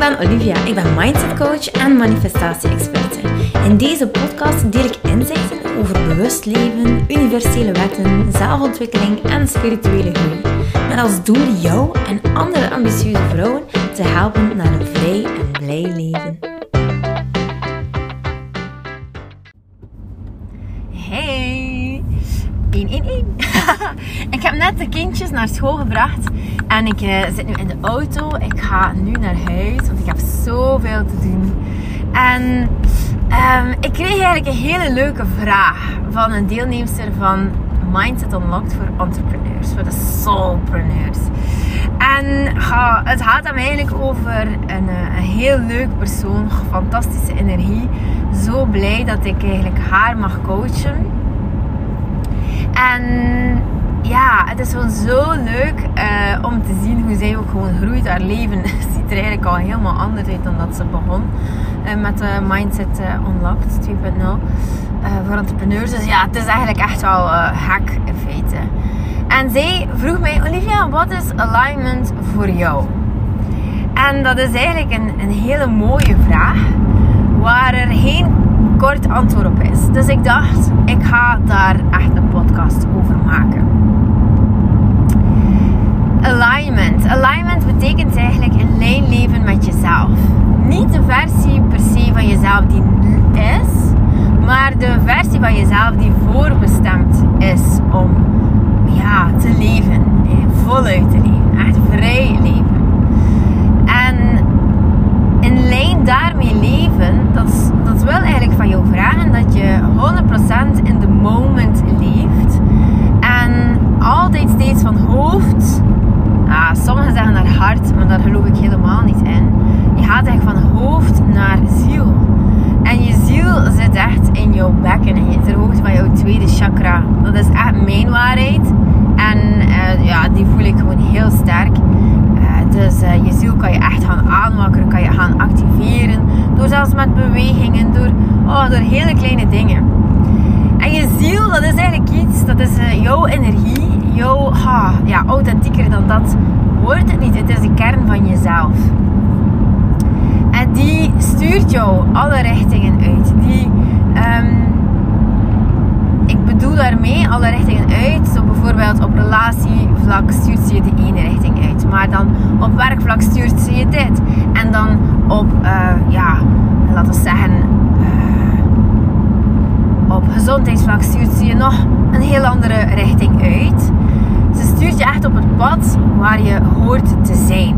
ben Olivia. Ik ben mindset coach en manifestatie-experte. In deze podcast deel ik inzichten over bewust leven, universele wetten, zelfontwikkeling en spirituele groei. Met als doel jou en andere ambitieuze vrouwen te helpen naar een vrij en blij leven. Hey! 111. ik heb net de kindjes naar school gebracht en ik uh, zit nu in de auto. Ik ga nu naar huis, want ik heb zoveel te doen. En um, ik kreeg eigenlijk een hele leuke vraag van een deelnemster van Mindset Unlocked voor entrepreneurs, voor de soulpreneurs. En het gaat hem eigenlijk over een, een heel leuk persoon, fantastische energie. Zo blij dat ik eigenlijk haar mag coachen. En ja, het is gewoon zo leuk uh, om te zien hoe zij ook gewoon groeit. Haar leven ziet er eigenlijk al helemaal anders uit dan dat ze begon. Uh, met de Mindset uh, Unlocked 2.0 voor entrepreneurs. Dus ja, het is eigenlijk echt wel hack in feite. En zij vroeg mij, Olivia, wat is alignment voor jou? En dat is eigenlijk een, een hele mooie vraag. Waar er geen kort antwoord op is. Dus ik dacht, ik ga daar echt een podcast over maken. Alignment. Alignment betekent eigenlijk in lijn leven met jezelf. Niet de versie per se van jezelf die is, maar de versie van jezelf die voorbestemd is om ja, te leven. Voluit te leven. Echt vrij leven. En in lijn daarmee leven, dat, dat wil eigenlijk van jou vragen dat je 100% in de moment leeft. En altijd steeds van hoofd Ah, sommigen zeggen naar hart, maar daar geloof ik helemaal niet in. Je gaat eigenlijk van hoofd naar ziel. En je ziel zit echt in jouw bekken, in ter hoogte van jouw tweede chakra. Dat is echt mijn waarheid. En uh, ja, die voel ik gewoon heel sterk. Uh, dus uh, je ziel kan je echt gaan aanwakkeren, kan je gaan activeren. Door zelfs met bewegingen, door, oh, door hele kleine dingen. En je ziel, dat is eigenlijk iets, dat is jouw energie jouw, ha, ja, authentieker dan dat wordt het niet. Het is de kern van jezelf. En die stuurt jou alle richtingen uit. Die, um, ik bedoel daarmee alle richtingen uit. Zo bijvoorbeeld op relatievlak stuurt ze je de ene richting uit. Maar dan op werkvlak stuurt ze je dit. En dan op, uh, ja, laten we zeggen, uh, op gezondheidsvlak stuurt ze je nog een heel andere richting uit. Stuurt je echt op het pad waar je hoort te zijn.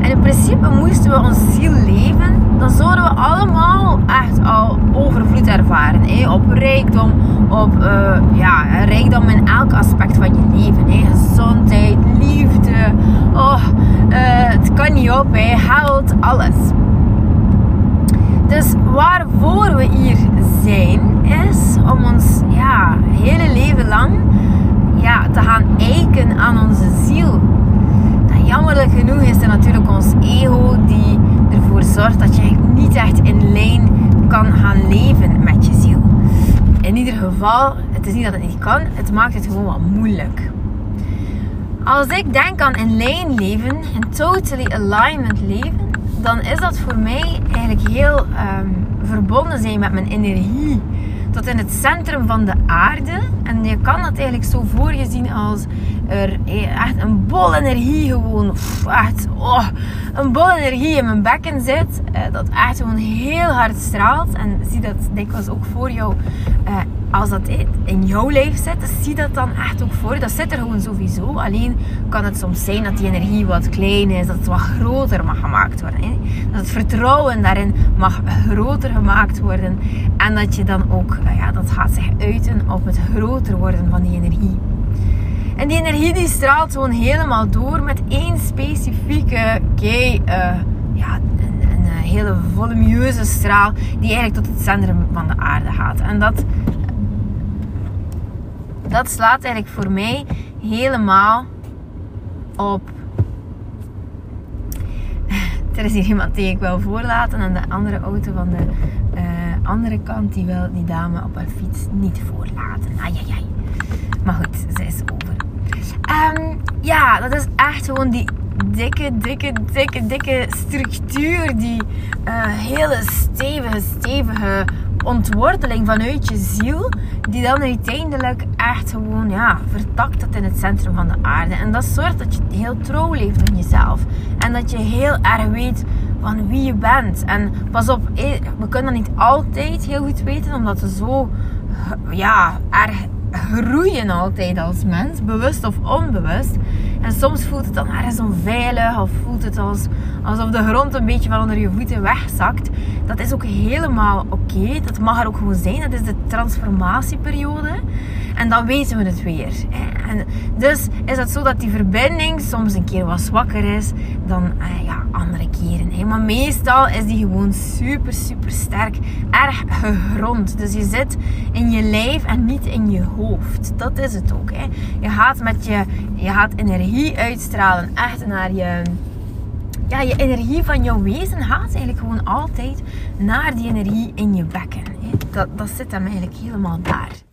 En in principe moesten we ons ziel leven, dan zouden we allemaal echt al overvloed ervaren. Hè? Op rijkdom, op uh, ja, rijkdom in elk aspect van je leven. Hè? Gezondheid, liefde, oh, uh, het kan niet op, hè? geld, alles. Dus waarvoor we hier zijn, is om ons ja, hele leven lang ja, te gaan eiken aan onze ziel. Jammerlijk genoeg is er natuurlijk ons ego die ervoor zorgt dat je niet echt in lijn kan gaan leven met je ziel. In ieder geval, het is niet dat het niet kan, het maakt het gewoon wat moeilijk. Als ik denk aan in lijn leven, in totally alignment leven, dan is dat voor mij eigenlijk heel um, verbonden zijn met mijn energie tot in het centrum van de aarde. En je kan dat eigenlijk zo voor je zien als er echt een bol energie gewoon, echt oh, een bol energie in mijn bekken zit. Eh, dat echt gewoon heel hard straalt. En zie dat dikwijls ook voor jou. Eh, als dat in jouw lijf zit, dus zie dat dan echt ook voor. Dat zit er gewoon sowieso. Alleen kan het soms zijn dat die energie wat klein is, dat het wat groter mag gemaakt worden. Dat het vertrouwen daarin mag groter gemaakt worden. En dat je dan ook, eh, ja, dat gaat zich uiten op het groter worden van die energie. En die energie die straalt gewoon helemaal door met één specifieke kei, uh, ja, een, een, hele volumineuze straal die eigenlijk tot het centrum van de aarde gaat. En dat, dat slaat eigenlijk voor mij helemaal op. Er is iemand die ik wil voorlaten en de andere auto van de uh, andere kant die wil die dame op haar fiets niet voorlaten. Ai, ai, ai. Maar goed, ze is over. Um, ja, dat is echt gewoon die, dikke, dikke, dikke, dikke structuur. Die uh, hele stevige, stevige ontworteling vanuit je ziel. Die dan uiteindelijk echt gewoon ja, vertakt het in het centrum van de aarde. En dat zorgt dat je heel trouw leeft aan jezelf. En dat je heel erg weet van wie je bent. En pas op, eh, we kunnen dat niet altijd heel goed weten, omdat we zo ja, erg groeien altijd als mens, bewust of onbewust. En soms voelt het dan ergens onveilig of voelt het als, alsof de grond een beetje van onder je voeten wegzakt. Dat is ook helemaal oké. Dat mag er ook gewoon zijn. Dat is de transformatieperiode. En dan weten we het weer. Dus is het zo dat die verbinding soms een keer wat zwakker is dan eh, ja, andere keren. Maar meestal is die gewoon super, super sterk. Erg gegrond. Dus je zit in je lijf en niet in je hoofd. Dat is het ook. Hè. Je gaat met je, je gaat energie uitstralen. Echt naar je ja, je energie van jouw wezen gaat eigenlijk gewoon altijd naar die energie in je bekken. Dat, dat zit hem eigenlijk helemaal daar.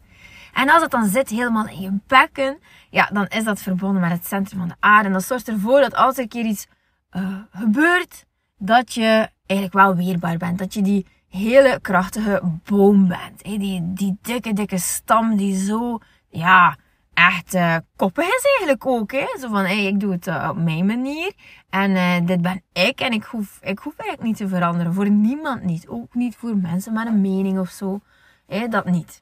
En als het dan zit helemaal in je bekken, ja, dan is dat verbonden met het centrum van de aarde. En dat zorgt ervoor dat als er een keer iets uh, gebeurt, dat je eigenlijk wel weerbaar bent. Dat je die hele krachtige boom bent. Die, die dikke, dikke stam die zo, ja, echt uh, koppig is eigenlijk ook. Hè? Zo van, hey, ik doe het uh, op mijn manier. En dit ben ik. En ik hoef, ik hoef eigenlijk niet te veranderen. Voor niemand niet. Ook niet voor mensen met een mening of zo. Hè? Dat niet.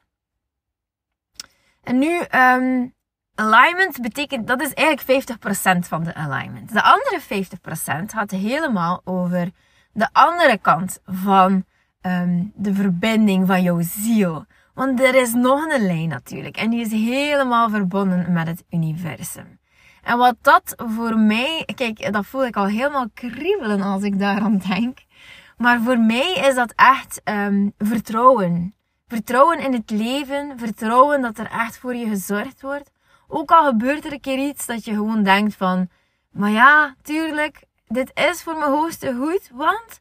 En nu, um, alignment betekent, dat is eigenlijk 50% van de alignment. De andere 50% gaat helemaal over de andere kant van um, de verbinding van jouw ziel. Want er is nog een lijn natuurlijk. En die is helemaal verbonden met het universum. En wat dat voor mij, kijk, dat voel ik al helemaal kriebelen als ik daaraan denk. Maar voor mij is dat echt um, vertrouwen. Vertrouwen in het leven, vertrouwen dat er echt voor je gezorgd wordt. Ook al gebeurt er een keer iets dat je gewoon denkt van, maar ja, tuurlijk, dit is voor mijn hoogste goed, want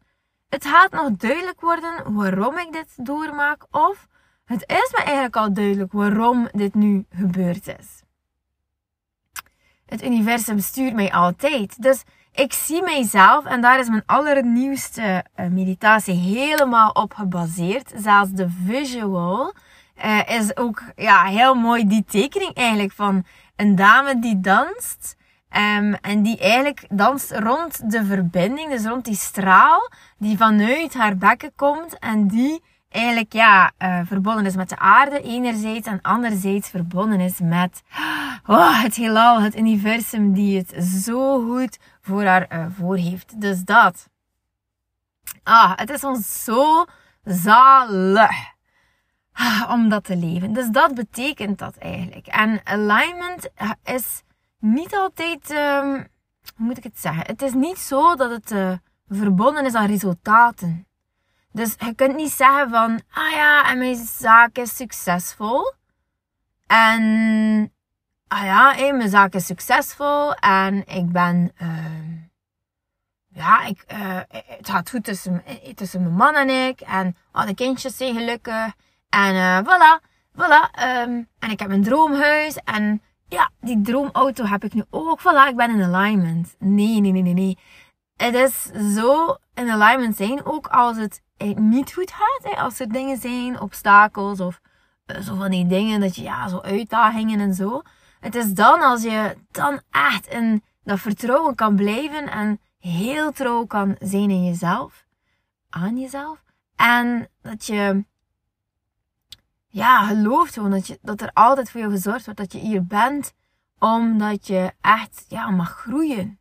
het gaat nog duidelijk worden waarom ik dit doormaak of het is me eigenlijk al duidelijk waarom dit nu gebeurd is. Het universum stuurt mij altijd. Dus ik zie mijzelf, en daar is mijn allernieuwste eh, meditatie helemaal op gebaseerd. Zelfs de visual uh, is ook ja, heel mooi die tekening eigenlijk van een dame die danst. Um, en die eigenlijk danst rond de verbinding, dus rond die straal die vanuit haar bekken komt en die eigenlijk ja, uh, verbonden is met de aarde enerzijds en anderzijds verbonden is met oh, het heelal, het universum die het zo goed voor haar uh, voor heeft. Dus dat. Ah, het is ons zo zalig ah, om dat te leven. Dus dat betekent dat eigenlijk. En alignment eh, is niet altijd, um, hoe moet ik het zeggen? Het is niet zo dat het verbonden is aan resultaten. Dus je kunt niet zeggen van, ah ja, en mijn zaak is succesvol. En, ah ja, hey, mijn zaak is succesvol en ik ben, uh, ja, ik, uh, het gaat goed tussen, tussen mijn man en ik. En al de kindjes zijn gelukkig. En uh, voilà, voilà. Um, en ik heb een droomhuis. En ja, die droomauto heb ik nu ook. Voilà, ik ben in alignment. Nee, nee, nee, nee, nee. Het is zo in alignment zijn, ook als het niet goed gaat. Hè? Als er dingen zijn, obstakels of uh, zo van die dingen dat je, ja, zo uitdagingen en zo. Het is dan als je dan echt in dat vertrouwen kan blijven en heel trouw kan zijn in jezelf, aan jezelf. En dat je, ja, gelooft gewoon dat, je, dat er altijd voor je gezorgd wordt, dat je hier bent, omdat je echt, ja, mag groeien.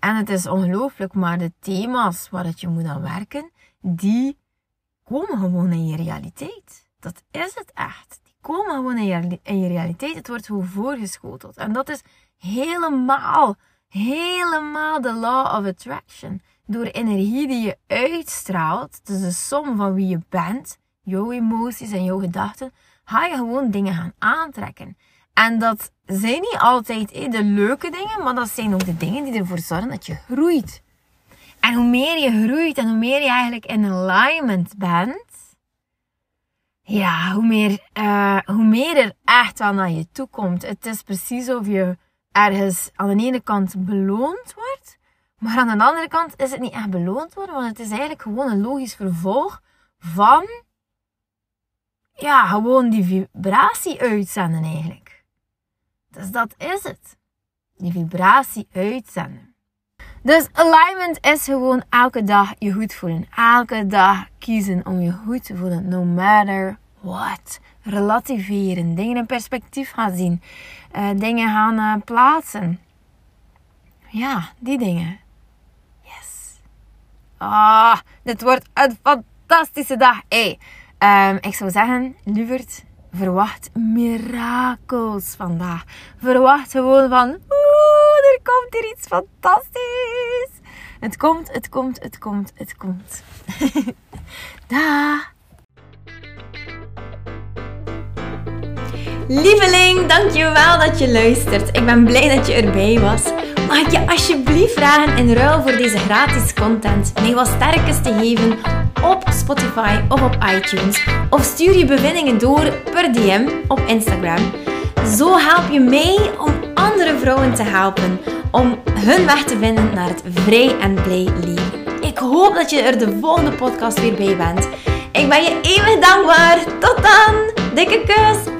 En het is ongelooflijk, maar de thema's waar dat je moet aan werken, die komen gewoon in je realiteit. Dat is het echt. Die komen gewoon in je, in je realiteit. Het wordt gewoon voorgeschoteld. En dat is helemaal, helemaal de law of attraction. Door energie die je uitstraalt, dus de som van wie je bent, jouw emoties en jouw gedachten, ga je gewoon dingen gaan aantrekken. En dat zijn niet altijd de leuke dingen, maar dat zijn ook de dingen die ervoor zorgen dat je groeit. En hoe meer je groeit en hoe meer je eigenlijk in alignment bent, ja, hoe meer, uh, hoe meer er echt wel naar je toe komt. Het is precies of je ergens aan de ene kant beloond wordt, Maar aan de andere kant is het niet echt beloond worden, want het is eigenlijk gewoon een logisch vervolg van, ja, gewoon die vibratie uitzenden eigenlijk. Dus dat is het. Die vibratie uitzenden. Dus alignment is gewoon elke dag je goed voelen. Elke dag kiezen om je goed te voelen, no matter what. Relativeren, dingen in perspectief gaan zien, uh, dingen gaan uh, plaatsen. Ja, die dingen. Yes. Ah, dit wordt een fantastische dag. Hey, um, ik zou zeggen, lieverd, verwacht mirakels vandaag. Verwacht gewoon van, oeh, er komt hier iets fantastisch. Het komt, het komt, het komt, het komt. Daag. Lieveling, dankjewel dat je luistert. Ik ben blij dat je erbij was. Mag ik je alsjeblieft vragen in ruil voor deze gratis content mij wat sterkes te geven op Spotify of op iTunes? Of stuur je bevindingen door per DM op Instagram. Zo help je mij om andere vrouwen te helpen om hun weg te vinden naar het vrij en blij leven. Ik hoop dat je er de volgende podcast weer bij bent. Ik ben je eeuwig dankbaar. Tot dan. Dikke kus.